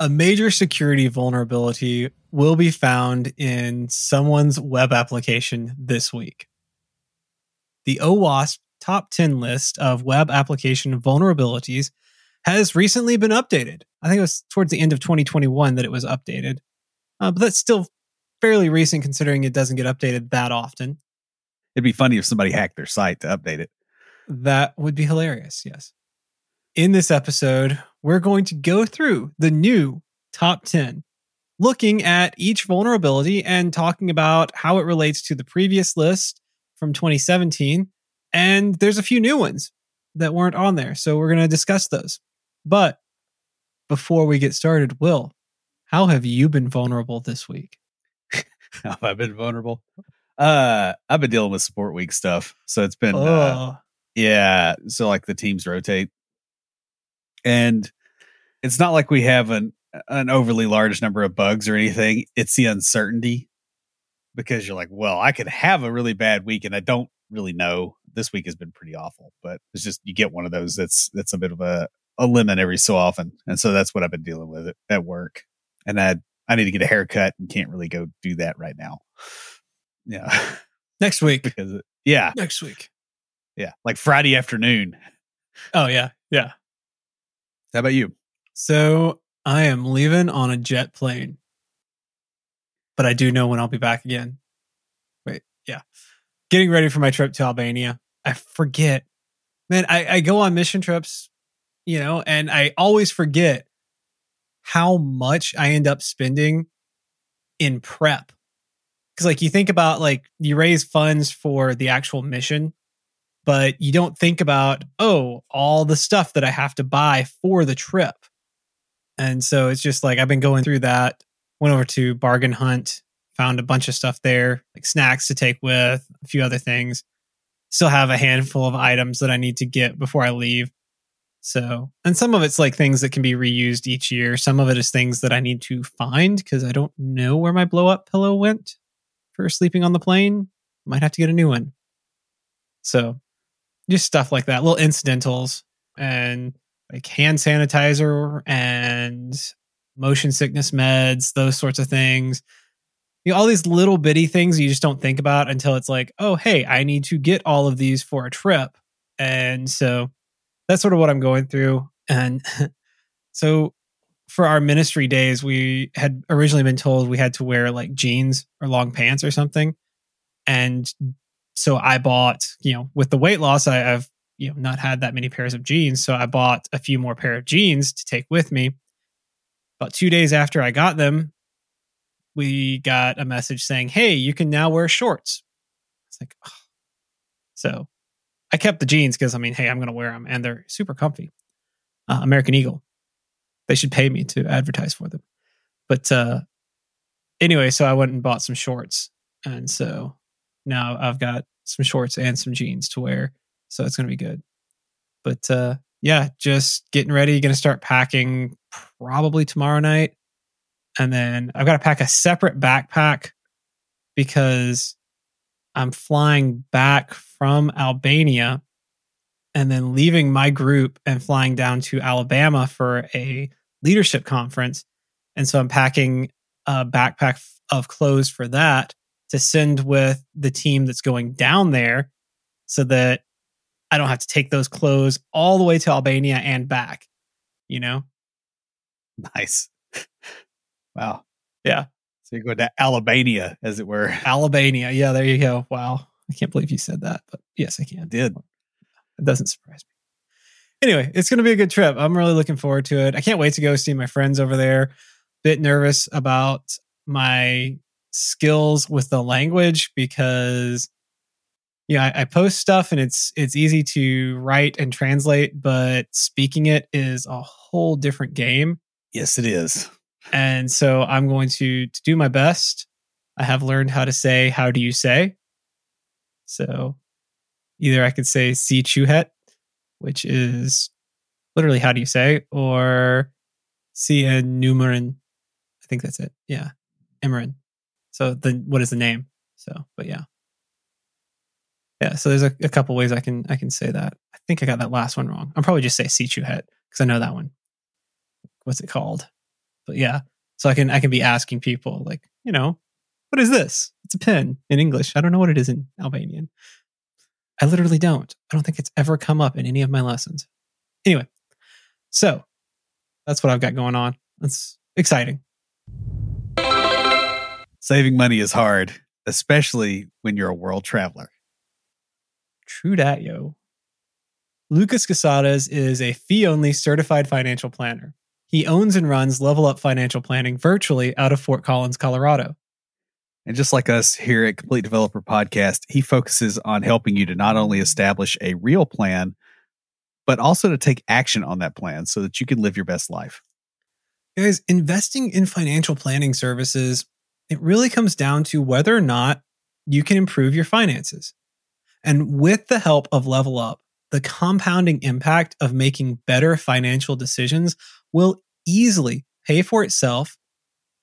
A major security vulnerability will be found in someone's web application this week. The OWASP top 10 list of web application vulnerabilities has recently been updated. I think it was towards the end of 2021 that it was updated. Uh, but that's still fairly recent considering it doesn't get updated that often. It'd be funny if somebody hacked their site to update it. That would be hilarious, yes. In this episode, we're going to go through the new top 10, looking at each vulnerability and talking about how it relates to the previous list from 2017. And there's a few new ones that weren't on there. So we're going to discuss those. But before we get started, Will, how have you been vulnerable this week? How have I been vulnerable? Uh, I've been dealing with support week stuff. So it's been, oh. uh, yeah. So like the teams rotate and it's not like we have an an overly large number of bugs or anything. It's the uncertainty because you're like, well, I could have a really bad week and I don't really know. This week has been pretty awful, but it's just you get one of those that's that's a bit of a a lemon every so often, and so that's what I've been dealing with at work. And I I need to get a haircut and can't really go do that right now. Yeah, next week because yeah, next week. Yeah, like Friday afternoon. Oh yeah, yeah. How about you? So I am leaving on a jet plane, but I do know when I'll be back again. Wait, yeah. Getting ready for my trip to Albania. I forget. Man, I, I go on mission trips, you know, and I always forget how much I end up spending in prep. Cause like you think about like you raise funds for the actual mission but you don't think about, oh, all the stuff that I have to buy for the trip. And so it's just like I've been going through that, went over to Bargain Hunt, found a bunch of stuff there, like snacks to take with, a few other things. Still have a handful of items that I need to get before I leave. So, and some of it's like things that can be reused each year. Some of it is things that I need to find because I don't know where my blow up pillow went for sleeping on the plane. Might have to get a new one. So, just stuff like that, little incidentals and like hand sanitizer and motion sickness meds, those sorts of things. You know, all these little bitty things you just don't think about until it's like, oh, hey, I need to get all of these for a trip. And so that's sort of what I'm going through. And so for our ministry days, we had originally been told we had to wear like jeans or long pants or something. And so I bought, you know, with the weight loss, I, have you know not had that many pairs of jeans, so I bought a few more pair of jeans to take with me. About two days after I got them, we got a message saying, "Hey, you can now wear shorts." It's like, oh. so I kept the jeans because I mean, hey, I'm going to wear them, and they're super comfy. Uh, American Eagle, they should pay me to advertise for them. But uh, anyway, so I went and bought some shorts, and so now I've got some shorts and some jeans to wear. So it's going to be good. But uh, yeah, just getting ready. Going to start packing probably tomorrow night. And then I've got to pack a separate backpack because I'm flying back from Albania and then leaving my group and flying down to Alabama for a leadership conference. And so I'm packing a backpack of clothes for that to send with the team that's going down there so that I don't have to take those clothes all the way to Albania and back, you know? Nice. wow. Yeah. So you're going to Albania, as it were. Albania. Yeah, there you go. Wow. I can't believe you said that, but yes, I can. I did. It doesn't surprise me. Anyway, it's going to be a good trip. I'm really looking forward to it. I can't wait to go see my friends over there. Bit nervous about my skills with the language because yeah, I, I, post stuff and it's it's easy to write and translate, but speaking it is a whole different game. Yes, it is. And so I'm going to to do my best. I have learned how to say how do you say. So either I could say si chuhet, which is literally how do you say, or si numerin. I think that's it. Yeah. Emerin. So the what is the name? So, but yeah. Yeah, so there's a, a couple ways I can I can say that. I think I got that last one wrong. I'm probably just say Sichu Het because I know that one. What's it called? But yeah, so I can I can be asking people like, you know, what is this? It's a pen in English. I don't know what it is in Albanian. I literally don't. I don't think it's ever come up in any of my lessons. Anyway, so that's what I've got going on. That's exciting. Saving money is hard, especially when you're a world traveler. True dat, yo. Lucas Casarez is a fee only certified financial planner. He owns and runs Level Up Financial Planning virtually out of Fort Collins, Colorado. And just like us here at Complete Developer Podcast, he focuses on helping you to not only establish a real plan, but also to take action on that plan so that you can live your best life. Guys, investing in financial planning services, it really comes down to whether or not you can improve your finances. And with the help of Level Up, the compounding impact of making better financial decisions will easily pay for itself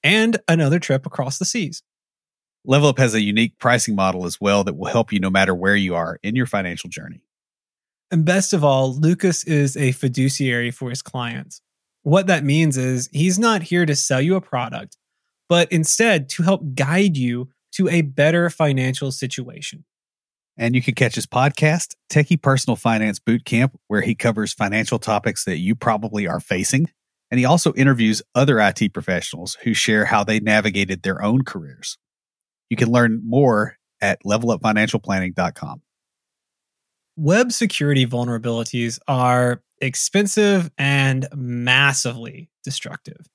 and another trip across the seas. Level Up has a unique pricing model as well that will help you no matter where you are in your financial journey. And best of all, Lucas is a fiduciary for his clients. What that means is he's not here to sell you a product, but instead to help guide you to a better financial situation. And you can catch his podcast, Techie Personal Finance Bootcamp, where he covers financial topics that you probably are facing. And he also interviews other IT professionals who share how they navigated their own careers. You can learn more at levelupfinancialplanning.com. Web security vulnerabilities are expensive and massively destructive.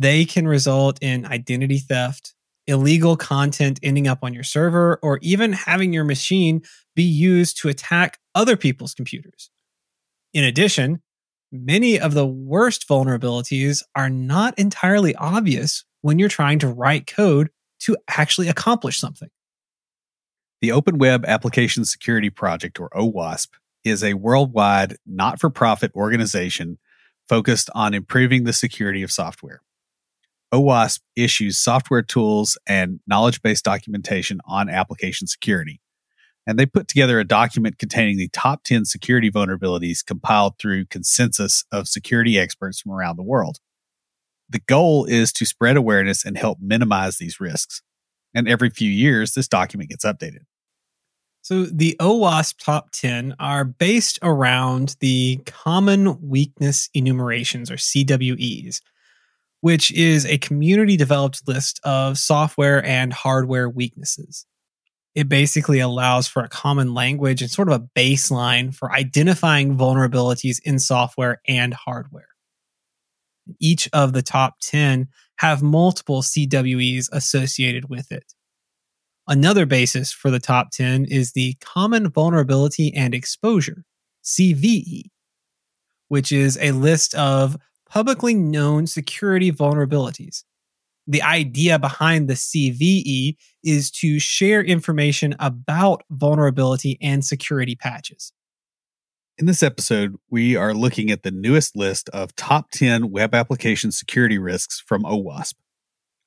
They can result in identity theft, illegal content ending up on your server, or even having your machine be used to attack other people's computers. In addition, many of the worst vulnerabilities are not entirely obvious when you're trying to write code to actually accomplish something. The Open Web Application Security Project, or OWASP, is a worldwide not for profit organization focused on improving the security of software. OWASP issues software tools and knowledge based documentation on application security. And they put together a document containing the top 10 security vulnerabilities compiled through consensus of security experts from around the world. The goal is to spread awareness and help minimize these risks. And every few years, this document gets updated. So the OWASP top 10 are based around the common weakness enumerations or CWEs which is a community developed list of software and hardware weaknesses. It basically allows for a common language and sort of a baseline for identifying vulnerabilities in software and hardware. Each of the top 10 have multiple CWEs associated with it. Another basis for the top 10 is the Common Vulnerability and Exposure, CVE, which is a list of publicly known security vulnerabilities. The idea behind the CVE is to share information about vulnerability and security patches. In this episode, we are looking at the newest list of top 10 web application security risks from OWASP.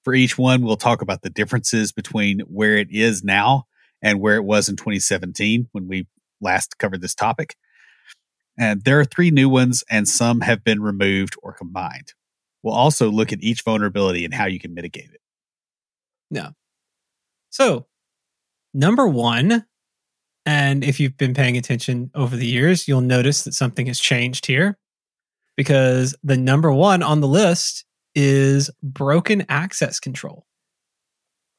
For each one, we'll talk about the differences between where it is now and where it was in 2017 when we last covered this topic. And there are three new ones, and some have been removed or combined. We'll also look at each vulnerability and how you can mitigate it. Yeah. So, number one, and if you've been paying attention over the years, you'll notice that something has changed here because the number one on the list is broken access control.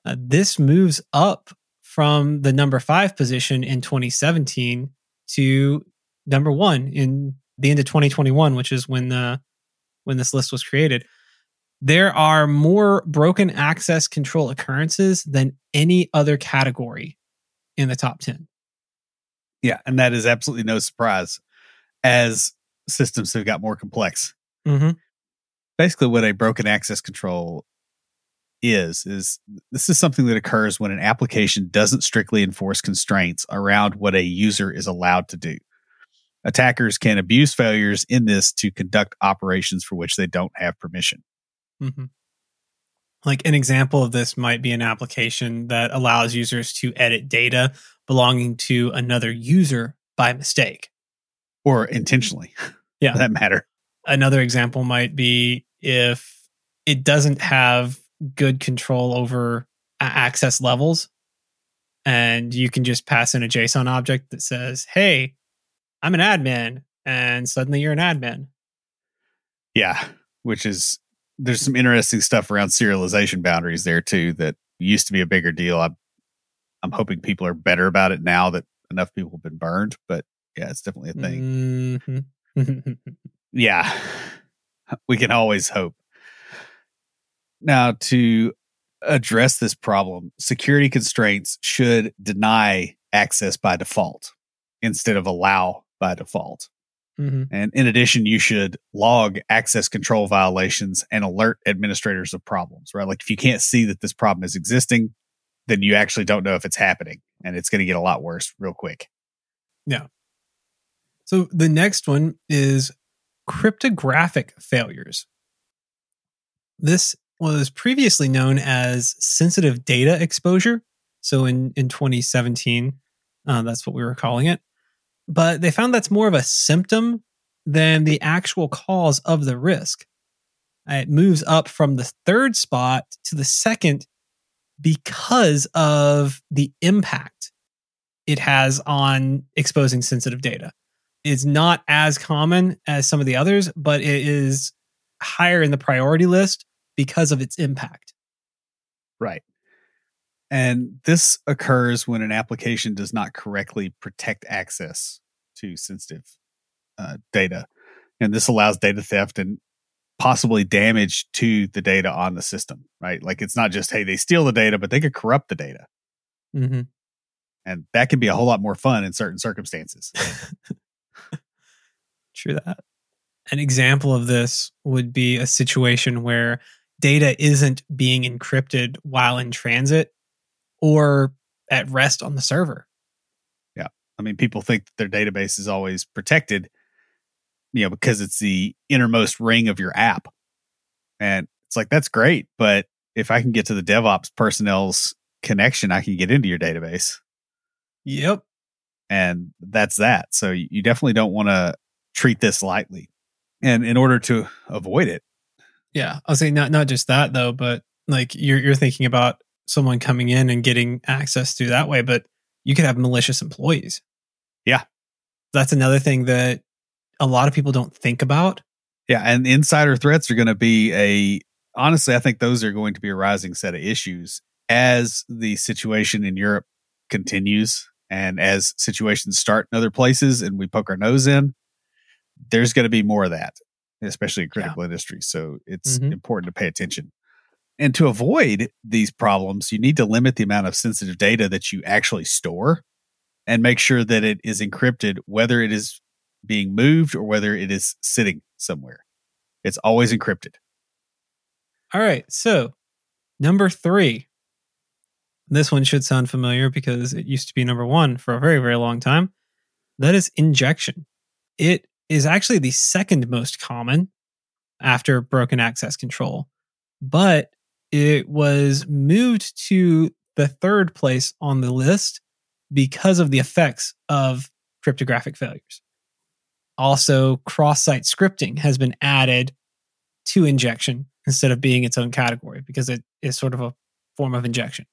Uh, this moves up from the number five position in 2017 to number one in the end of 2021, which is when the when this list was created. There are more broken access control occurrences than any other category in the top 10. Yeah, and that is absolutely no surprise as systems have got more complex. Mm-hmm. basically what a broken access control is is this is something that occurs when an application doesn't strictly enforce constraints around what a user is allowed to do. Attackers can abuse failures in this to conduct operations for which they don't have permission. Mm-hmm. Like an example of this might be an application that allows users to edit data belonging to another user by mistake or intentionally. Yeah. that matter. Another example might be if it doesn't have good control over access levels and you can just pass in a JSON object that says, "Hey, I'm an admin," and suddenly you're an admin. Yeah, which is there's some interesting stuff around serialization boundaries there too that used to be a bigger deal. I'm I'm hoping people are better about it now that enough people have been burned, but yeah, it's definitely a thing. Mm-hmm. yeah, we can always hope. Now, to address this problem, security constraints should deny access by default instead of allow by default. Mm-hmm. And in addition, you should log access control violations and alert administrators of problems, right? Like if you can't see that this problem is existing, then you actually don't know if it's happening and it's going to get a lot worse real quick. Yeah. So the next one is cryptographic failures. This was previously known as sensitive data exposure. So in, in 2017, uh, that's what we were calling it. But they found that's more of a symptom than the actual cause of the risk. Uh, it moves up from the third spot to the second because of the impact it has on exposing sensitive data. It's not as common as some of the others, but it is higher in the priority list because of its impact. Right. And this occurs when an application does not correctly protect access to sensitive uh, data. And this allows data theft and possibly damage to the data on the system, right? Like it's not just, hey, they steal the data, but they could corrupt the data. Mm-hmm. And that can be a whole lot more fun in certain circumstances. True that. An example of this would be a situation where data isn't being encrypted while in transit or at rest on the server. Yeah. I mean, people think that their database is always protected, you know, because it's the innermost ring of your app. And it's like, that's great. But if I can get to the DevOps personnel's connection, I can get into your database. Yep. And that's that. So you definitely don't want to treat this lightly. And in order to avoid it, yeah, I'll say not not just that though, but like you're you're thinking about someone coming in and getting access through that way, but you could have malicious employees. Yeah. That's another thing that a lot of people don't think about. Yeah, and insider threats are going to be a honestly, I think those are going to be a rising set of issues as the situation in Europe continues and as situations start in other places and we poke our nose in, there's going to be more of that especially in critical yeah. industries. So it's mm-hmm. important to pay attention. And to avoid these problems, you need to limit the amount of sensitive data that you actually store and make sure that it is encrypted, whether it is being moved or whether it is sitting somewhere. It's always encrypted. All right. So, number three. This one should sound familiar because it used to be number one for a very, very long time. That is injection. It is actually the second most common after broken access control, but it was moved to the third place on the list because of the effects of cryptographic failures. Also, cross site scripting has been added to injection instead of being its own category because it is sort of a form of injection.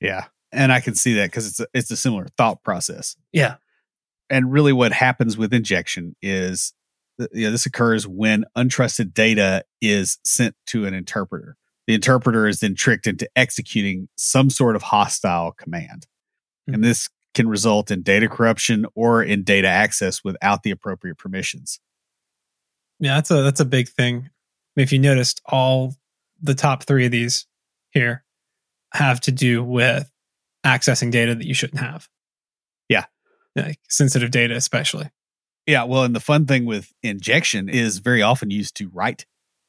Yeah. And I can see that because it's a, it's a similar thought process. Yeah and really what happens with injection is you know, this occurs when untrusted data is sent to an interpreter. The interpreter is then tricked into executing some sort of hostile command. Mm-hmm. And this can result in data corruption or in data access without the appropriate permissions. Yeah, that's a that's a big thing. If you noticed, all the top three of these here have to do with accessing data that you shouldn't have Yeah. like sensitive data, especially. Yeah, well, and the fun thing with injection is very often used to write.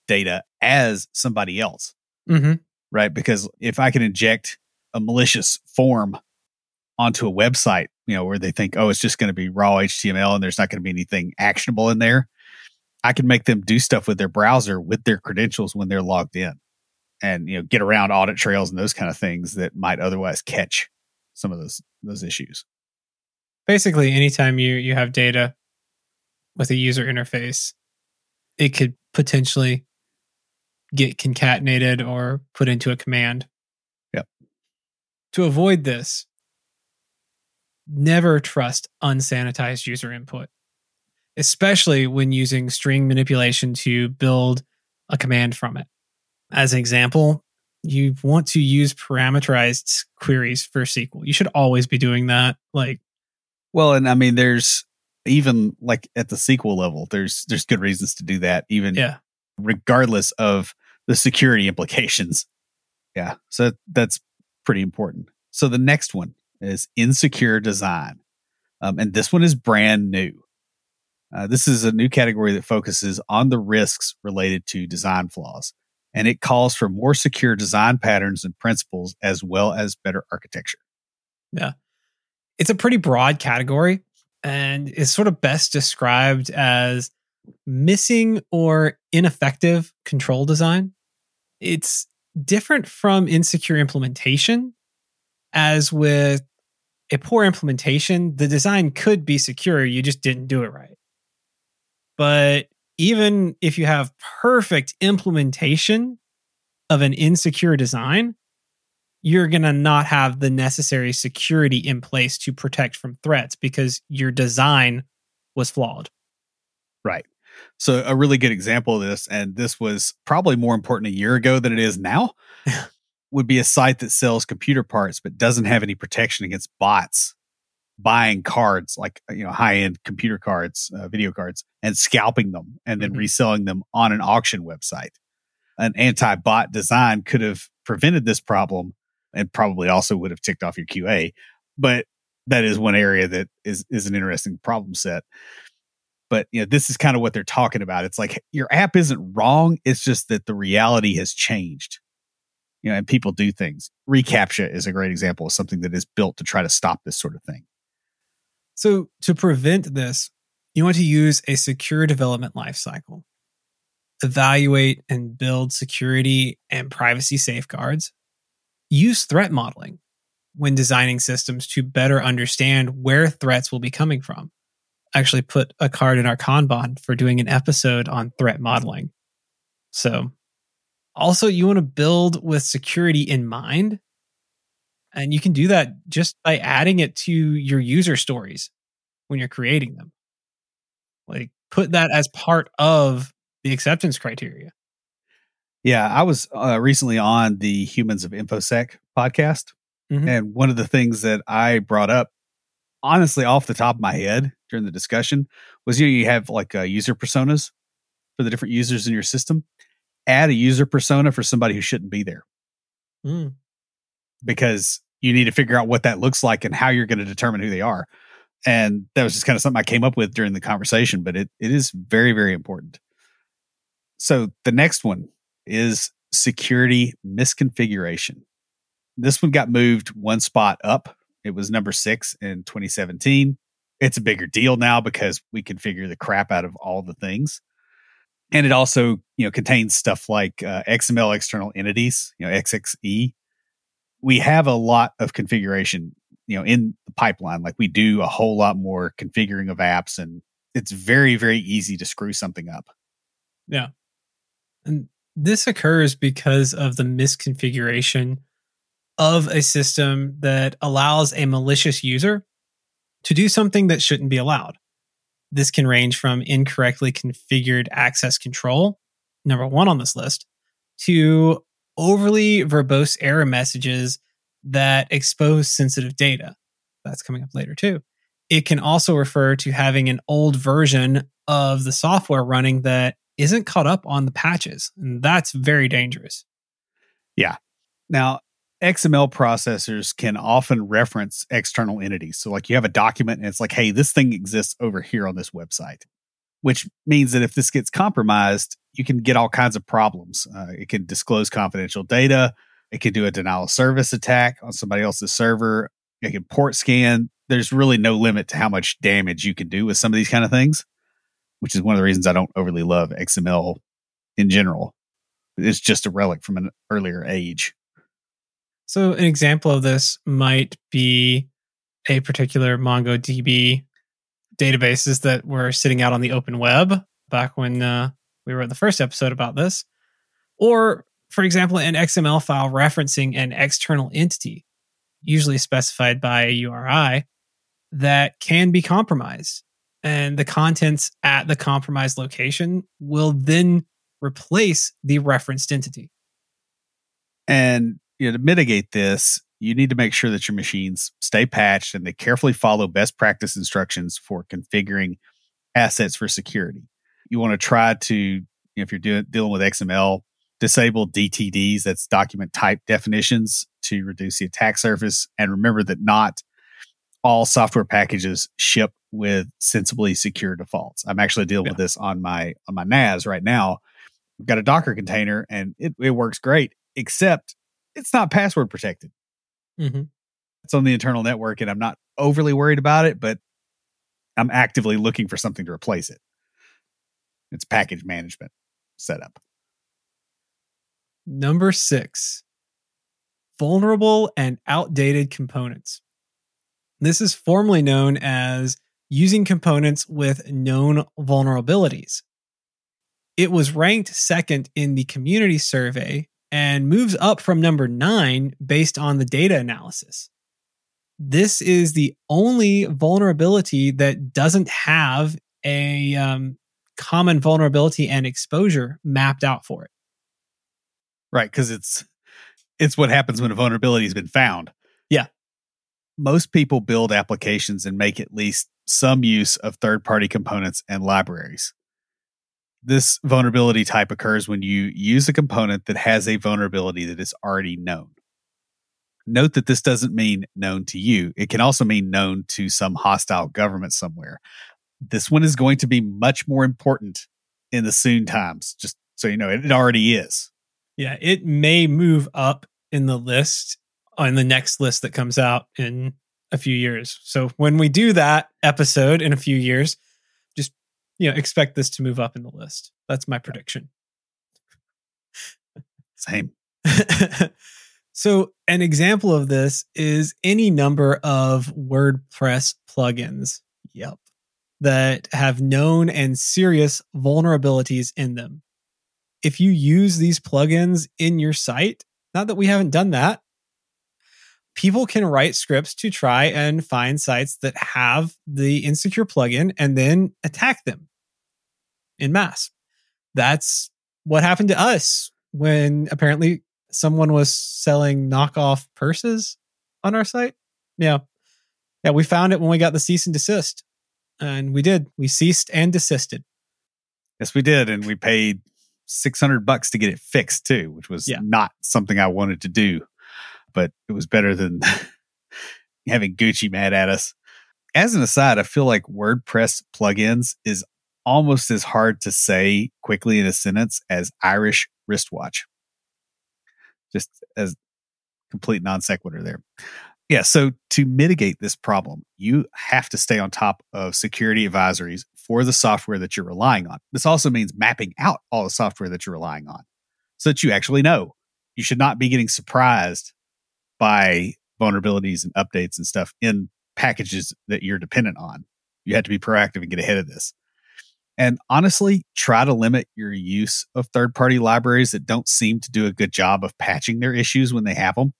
data as somebody else. Mm-hmm. Right. Because if I can inject a malicious form onto a website, you know, where they think, oh, it's just going to be raw HTML and there's not going to be anything actionable in there, I can make them do stuff with their browser with their credentials when they're logged in and, you know, get around audit trails and those kind of things that might otherwise catch some of those those issues. Basically, anytime you you have data with a user interface, it could potentially get concatenated or put into a command. Yep. To avoid this, never trust unsanitized user input, especially when using string manipulation to build a command from it. As an example, you want to use parameterized queries for SQL. You should always be doing that. Like, well, and I mean, there's even like at the SQL level, there's there's good reasons to do that, even yeah, regardless of the security implications. Yeah, so that's pretty important. So the next one is insecure design, um, and this one is brand new. Uh, this is a new category that focuses on the risks related to design flaws, and it calls for more secure design patterns and principles as well as better architecture. Yeah, it's a pretty broad category and is sort of best described as missing or ineffective control design. It's different from insecure implementation, as with a poor implementation, the design could be secure, you just didn't do it right. But even if you have perfect implementation of an insecure design, you're going to not have the necessary security in place to protect from threats because your design was flawed. Right. So, a really good example of this, and this was probably more important a year ago than it is now, would be a site that sells computer parts but doesn't have any protection against bots buying cards, like, you know, high end computer cards, uh, video cards, and scalping them and then mm-hmm. reselling them on an auction website. An anti bot design could have prevented this problem and probably also would have ticked off your QA. But that is one area that is is an interesting problem set. But you know, this is kind of what they're talking about. It's like your app isn't wrong. It's just that the reality has changed. You know, and people do things. Recaptcha is a great example of something that is built to try to stop this sort of thing. So to prevent this, you want to use a secure development lifecycle. Evaluate and build security and privacy safeguards use threat modeling when designing systems to better understand where threats will be coming from. Actually put a card in our Kanban for doing an episode on threat modeling. So, also, you want to build with security in mind. And you can do that just by adding it to your user stories when you're creating them. Like, put that as part of the acceptance criteria. Yeah, I was uh, recently on the Humans of InfoSec podcast. Mm-hmm. And one of the things that I brought up, honestly, off the top of my head during the discussion, was you know, you have like uh, user personas for the different users in your system. Add a user persona for somebody who shouldn't be there. Mm. Because you need to figure out what that looks like and how you're going to determine who they are. And that was just kind of something I came up with during the conversation, but it, it is very, very important. So the next one is security misconfiguration. This one got moved one spot up. It was number six in 2017. It's a bigger deal now because we configure the crap out of all the things. And it also, you know, contains stuff like uh, XML external entities, you know, XXE. We have a lot of configuration, you know, in the pipeline. Like we do a whole lot more configuring of apps, and it's very, very easy to screw something up. Yeah. And this occurs because of the misconfiguration of a system that allows a malicious user to do something that shouldn't be allowed. This can range from incorrectly configured access control, number one on this list, to overly verbose error messages that expose sensitive data. That's coming up later too. It can also refer to having an old version of the software running that isn't caught up on the patches. And that's very dangerous. Yeah. Now, XML processors can often reference external entities. So, like, you have a document and it's like, hey, this thing exists over here on this website. which means that if this gets compromised, you can get all kinds of problems. Uh, it can disclose confidential data. It can do a denial of service attack on somebody else's server. It can port scan. There's really no limit to how much damage you can do with some of these kind of things, which is one of the reasons I don't overly love XML in general. It's just a relic from an earlier age. So, an example of this might be a particular MongoDB databases that were sitting out on the open web back when uh, we wrote the first episode about this. Or, for example, an XML file referencing an external entity, usually specified by a URI, that can be compromised. And the contents at the compromised location will then replace the referenced entity. And you know, to mitigate this, you need to make sure that your machines stay patched and they carefully follow best practice instructions for configuring assets for security. You want to try to, you know, if you're doing, dealing with XML, disable DTDs, that's document type definitions to reduce the attack surface. And remember that not all software packages ship with sensibly secure defaults. I'm actually dealing yeah. with this on my on my NAS right now. We've got a Docker container and it, it works great, except it's not password protected. Mm-hmm. It's on the internal network, and I'm not overly worried about it, but I'm actively looking for something to replace it. It's package management setup. Number six, vulnerable and outdated components. This is formally known as using components with known vulnerabilities. It was ranked second in the community survey and moves up from number nine based on the data analysis. This is the only vulnerability that doesn't have a um, common vulnerability and exposure mapped out for it. Right, because it's it's what happens when a vulnerability has been found. Yeah. Most people build applications and make at least some use of third party components and libraries this vulnerability type occurs when you use a component that has a vulnerability that is already known. Note that this doesn't mean known to you. It can also mean known to some hostile government somewhere. This one is going to be much more important in the soon times, just so you know, it, already is. Yeah, it may move up in the list on the next list that comes out in a few years. So when we do that episode in a few years, you know, expect this to move up in the list. That's my prediction. Same. so, an example of this is any number of WordPress plugins. Yep. That have known and serious vulnerabilities in them. If you use these plugins in your site, not that we haven't done that, people can write scripts to try and find sites that have the insecure plugin and then attack them in mass. That's what happened to us when apparently someone was selling knockoff purses on our site. Yeah. Yeah, we found it when we got the cease and desist. And we did. We ceased and desisted. Yes, we did. And we paid 600 bucks to get it fixed too, which was yeah. not something I wanted to do, but it was better than having Gucci mad at us. As an aside, I feel like WordPress plugins is almost as hard to say quickly in a sentence as Irish wristwatch. Just as complete non sequitur there. Yeah, so to mitigate this problem, you have to stay on top of security advisories for the software that you're relying on. This also means mapping out all the software that you're relying on so that you actually know. You should not be getting surprised by vulnerabilities and updates and stuff in packages that you're dependent on. You have to be proactive and get ahead of this. And honestly, try to limit your use of third party libraries that don't seem to do a good job of patching their issues when they have them.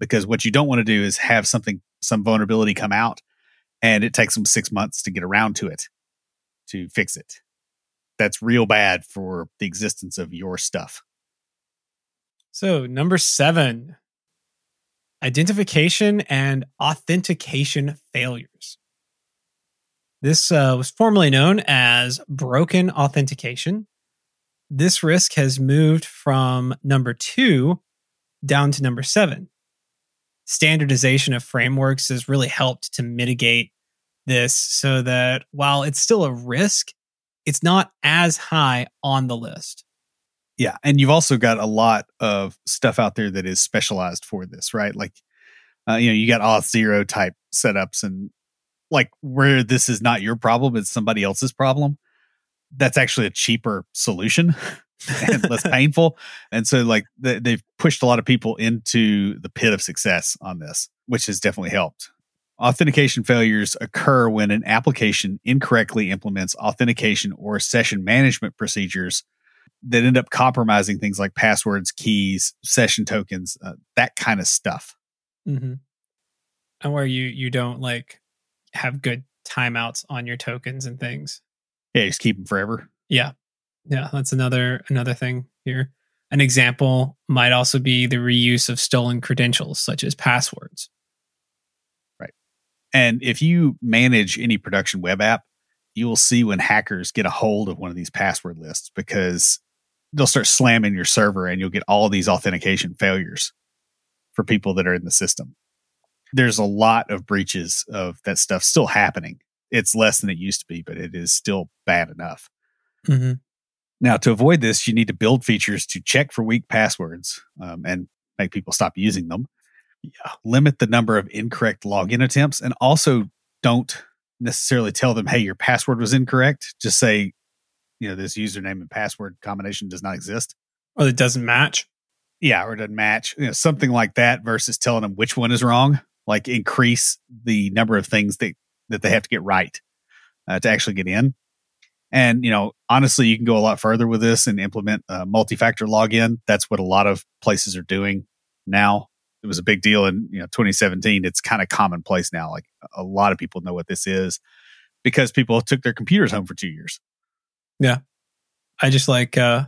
Because what you don't want to do is have something, some vulnerability come out and it takes them six months to get around to it to fix it. That's real bad for the existence of your stuff. So, number seven identification and authentication failures. This uh, was formerly known as broken authentication. This risk has moved from number two down to number seven. Standardization of frameworks has really helped to mitigate this so that while it's still a risk, it's not as high on the list. Yeah. And you've also got a lot of stuff out there that is specialized for this, right? Like, uh, you know, you got Auth0 type setups and like where this is not your problem, it's somebody else's problem. That's actually a cheaper solution and less painful. And so, like, they, they've pushed a lot of people into the pit of success on this, which has definitely helped. Authentication failures occur when an application incorrectly implements authentication or session management procedures that end up compromising things like passwords, keys, session tokens, uh, that kind of stuff. Mm-hmm. And where you you don't like have good timeouts on your tokens and things. Yeah, just keep them forever. Yeah, yeah, that's another another thing here. An example might also be the reuse of stolen credentials, such as passwords. Right. And if you manage any production web app, you will see when hackers get a hold of one of these password lists because they'll start slamming your server and you'll get all these authentication failures for people that are in the system. There's a lot of breaches of that stuff still happening. It's less than it used to be, but it is still bad enough. Mm-hmm. Now, to avoid this, you need to build features to check for weak passwords um, and make people stop using them. Yeah. Limit the number of incorrect login attempts and also don't necessarily tell them, hey, your password was incorrect. Just say, you know, this username and password combination does not exist. Or it doesn't match. Yeah, or it doesn't match. You know, something like that versus telling them which one is wrong. Like increase the number of things that, that they have to get right uh, to actually get in. And, you know, honestly, you can go a lot further with this and implement a multi-factor login. That's what a lot of places are doing now. It was a big deal in, you know, 2017. It's kind of commonplace now. Like a lot of people know what this is because people took their computers home for two years. Yeah. I just like uh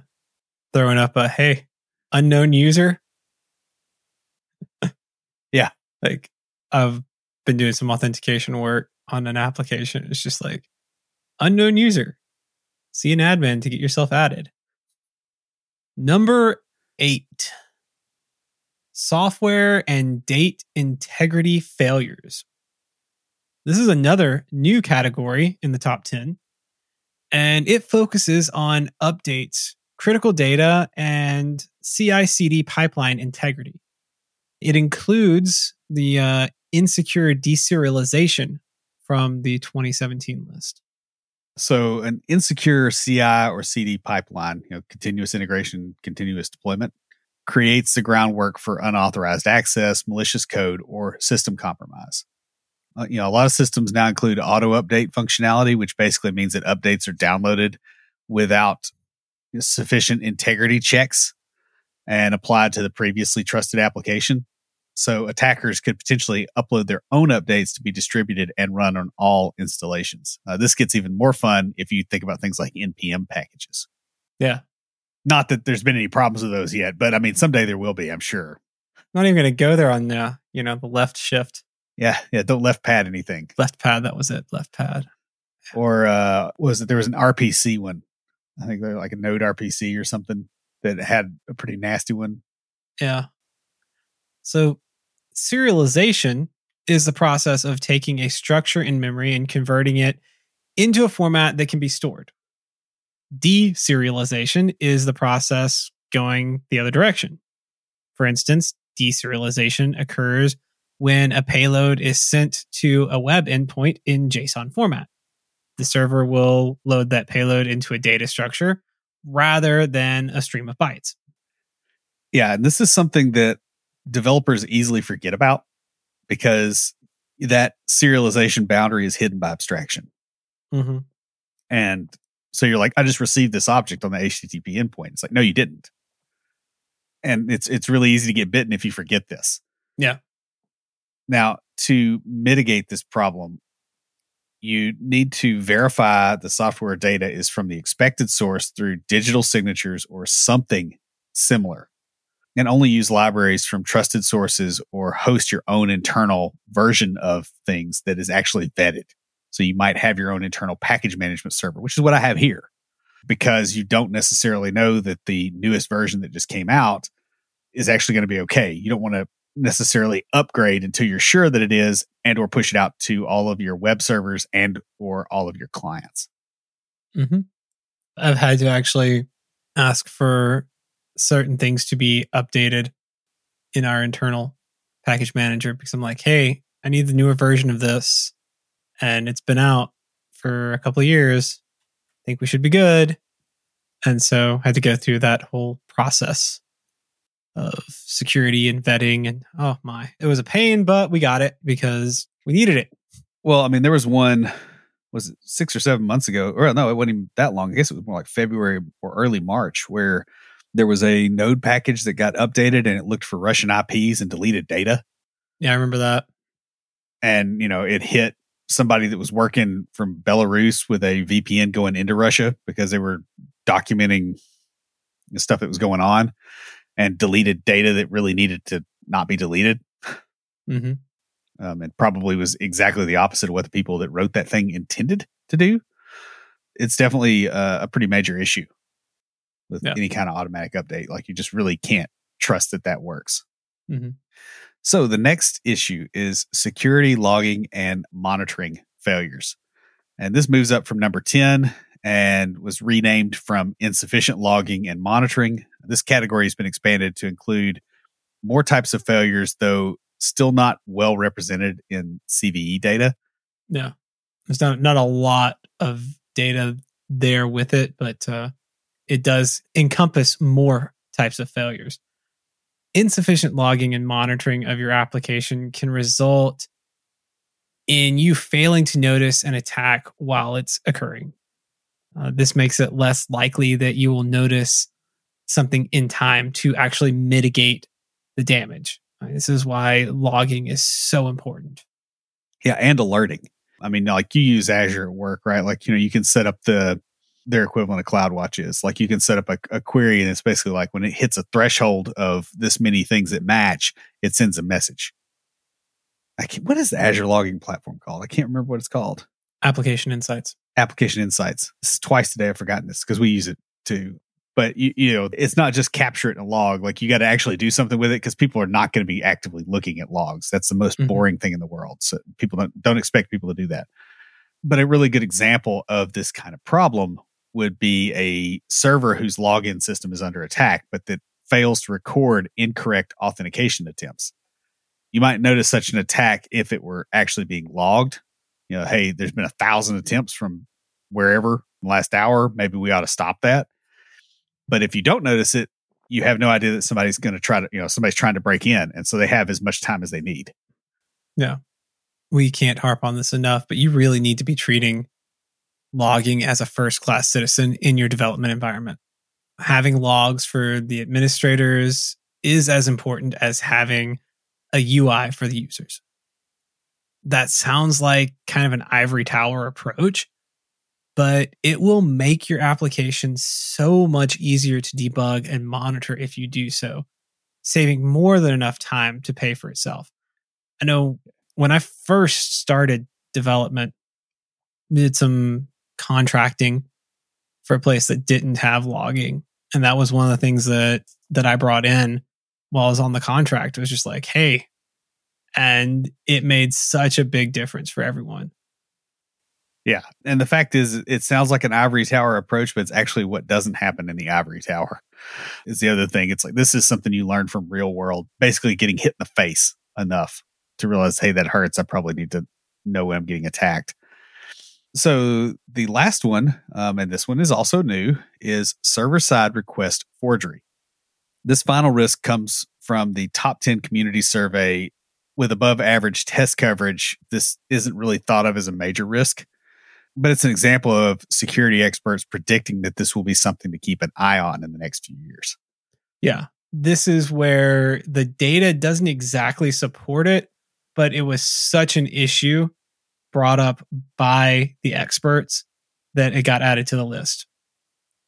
throwing up a hey, unknown user. yeah. Like I've been doing some authentication work on an application. It's just like unknown user see an admin to get yourself added. Number eight software and data integrity failures. This is another new category in the top 10, and it focuses on updates, critical data, and CI CD pipeline integrity. It includes the uh, insecure deserialization from the 2017 list. So an insecure CI or CD pipeline, you know, continuous integration, continuous deployment, creates the groundwork for unauthorized access, malicious code, or system compromise. Uh, you know, a lot of systems now include auto update functionality, which basically means that updates are downloaded without sufficient integrity checks and applied to the previously trusted application. So attackers could potentially upload their own updates to be distributed and run on all installations. Uh, this gets even more fun if you think about things like NPM packages. Yeah. Not that there's been any problems with those yet, but I mean, someday there will be, I'm sure. Not even going to go there on the, you know, the left shift. Yeah. Yeah. Don't left pad anything. Left pad. That was it. Left pad. Or, uh, was it, there was an RPC one. I think they're like a node RPC or something that had a pretty nasty one. Yeah. So serialization is the process of taking a structure in memory and converting it into a format that can be stored. Deserialization is the process going the other direction. For instance, deserialization occurs when a payload is sent to a web endpoint in JSON format. The server will load that payload into a data structure rather than a stream of bytes. Yeah, and this is something that developers easily forget about because that serialization boundary is hidden by abstraction. Mm-hmm. And so you're like, I just received this object on the HTTP endpoint. It's like, no, you didn't. And it's it's really easy to get bitten if you forget this. Yeah. Now, to mitigate this problem, you need to verify the software data is from the expected source through digital signatures or something similar and only use libraries from trusted sources or host your own internal version of things that is actually vetted. So you might have your own internal package management server, which is what I have here because you don't necessarily know that the newest version that just came out is actually going to be okay. You don't want to necessarily upgrade until you're sure that it is and or push it out to all of your web servers and or all of your clients. Mm-hmm. I've had to actually ask for certain things to be updated in our internal package manager because I'm like, hey, I need the newer version of this. And it's been out for a couple of years. I think we should be good. And so I had to go through that whole process of security and vetting. And oh my, it was a pain, but we got it because we needed it. Well, I mean, there was one, was it six or seven months ago? Or no, it wasn't even that long. I guess it was more like February or early March where there was a node package that got updated and it looked for Russian IPs and deleted data. Yeah, I remember that. And, you know, it hit somebody that was working from Belarus with a VPN going into Russia because they were documenting the stuff that was going on and deleted data that really needed to not be deleted. Mm-hmm. Um, and probably was exactly the opposite of what the people that wrote that thing intended to do. It's definitely uh, a pretty major issue with yeah. any kind of automatic update. Like you just really can't trust that that works. Mm-hmm. So the next issue is security logging and monitoring failures. And this moves up from number 10 and was renamed from insufficient logging and monitoring. This category has been expanded to include more types of failures, though still not well represented in CVE data. Yeah. There's not, not a lot of data there with it, but uh, it does encompass more types of failures. Insufficient logging and monitoring of your application can result in you failing to notice an attack while it's occurring. Uh, this makes it less likely that you will notice something in time to actually mitigate the damage. This is why logging is so important. Yeah, and alerting. I mean, like you use Azure at work, right? Like, you know, you can set up the their equivalent of CloudWatch is. Like you can set up a, a, query and it's basically like when it hits a threshold of this many things that match, it sends a message. I can't, what is the Azure logging platform called? I can't remember what it's called. Application Insights. Application Insights. This is twice today. I've forgotten this because we use it too. But you, you know, it's not just capture it in a log. Like you got to actually do something with it because people are not going to be actively looking at logs. That's the most mm-hmm. boring thing in the world. So people don't don't expect people to do that. But a really good example of this kind of problem would be a server whose login system is under attack, but that fails to record incorrect authentication attempts. You might notice such an attack if it were actually being logged. You know, hey, there's been a thousand attempts from wherever last hour. Maybe we ought to stop that. But if you don't notice it, you have no idea that somebody's going to try to, you know, somebody's trying to break in. And so they have as much time as they need. Yeah. We can't harp on this enough, but you really need to be treating logging as a first class citizen in your development environment. Having logs for the administrators is as important as having a UI for the users. That sounds like kind of an ivory tower approach, but it will make your application so much easier to debug and monitor if you do so, saving more than enough time to pay for itself. I know when I first started development, did some contracting for a place that didn't have logging. And that was one of the things that that I brought in while I was on the contract. It was just like, hey, and it made such a big difference for everyone. Yeah. And the fact is, it sounds like an ivory tower approach, but it's actually what doesn't happen in the ivory tower. Is the other thing. It's like this is something you learn from real world, basically getting hit in the face enough to realize, hey, that hurts. I probably need to know when I'm getting attacked. So the last one, um, and this one is also new, is server side request forgery. This final risk comes from the top 10 community survey with above average test coverage. This isn't really thought of as a major risk, but it's an example of security experts predicting that this will be something to keep an eye on in the next few years. Yeah. This is where the data doesn't exactly support it, but it was such an issue brought up by the experts that it got added to the list.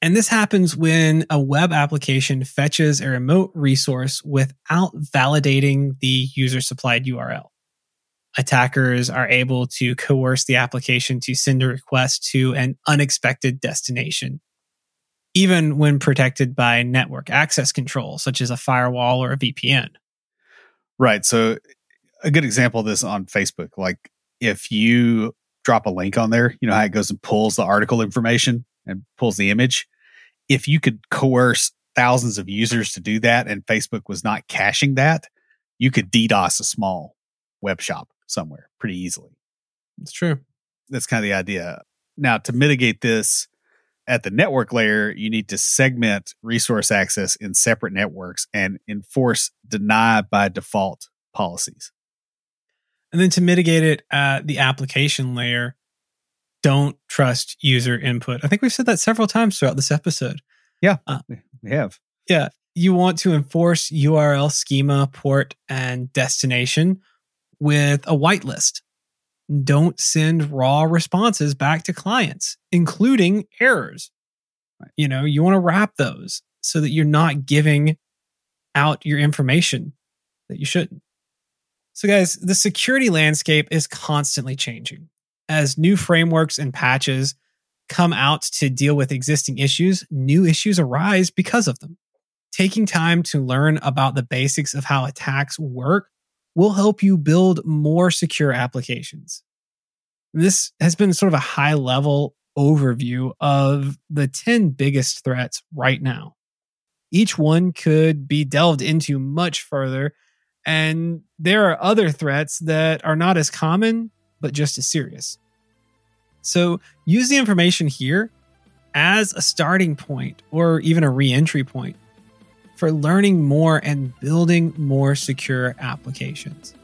And this happens when a web application fetches a remote resource without validating the user supplied URL. Attackers are able to coerce the application to send a request to an unexpected destination, even when protected by network access control, such as a firewall or a VPN. Right. So, a good example of this on Facebook, like if you drop a link on there, you know how it goes and pulls the article information and pulls the image. If you could coerce thousands of users to do that and Facebook was not caching that, you could DDoS a small web shop somewhere pretty easily. It's true. That's kind of the idea. Now, to mitigate this at the network layer, you need to segment resource access in separate networks and enforce deny by default policies. And then to mitigate it at the application layer, don't trust user input. I think we've said that several times throughout this episode. Yeah, uh, we have. Yeah. You want to enforce URL schema, port, and destination with a whitelist. Don't send raw responses back to clients, including errors. You know, you want to wrap those so that you're not giving out your information that you shouldn't. So, guys, the security landscape is constantly changing. As new frameworks and patches come out to deal with existing issues, new issues arise because of them. Taking time to learn about the basics of how attacks work will help you build more secure applications. This has been sort of a high level overview of the 10 biggest threats right now. Each one could be delved into much further and there are other threats that are not as common, but just as serious. So use the information here as a starting point or even a re entry point for learning more and building more secure applications.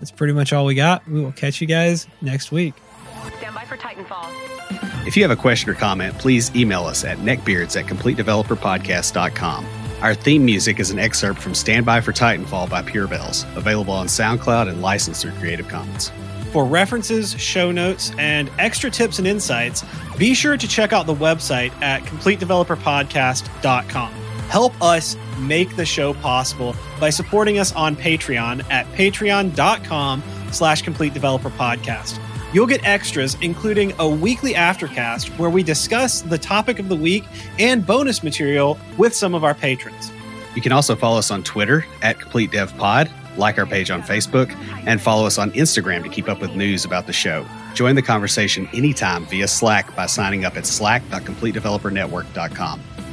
That's pretty much all we got. We will catch you guys next week. Stand by for Titanfall. If you have a question or comment, please email us at neckbeards at completedeveloperpodcast.com. Our theme music is an excerpt from Standby for Titanfall by Pure Bells, available on SoundCloud and licensed through Creative Commons. For references, show notes, and extra tips and insights, be sure to check out the website at CompleteDeveloperPodcast.com. Help us make the show possible by supporting us on Patreon at patreon.com slash Complete Developer Podcast. You'll get extras, including a weekly aftercast where we discuss the topic of the week and bonus material with some of our patrons. You can also follow us on Twitter at Complete Dev Pod, like our page on Facebook, and follow us on Instagram to keep up with news about the show. Join the conversation anytime via Slack by signing up at slack.completedevelopernetwork.com.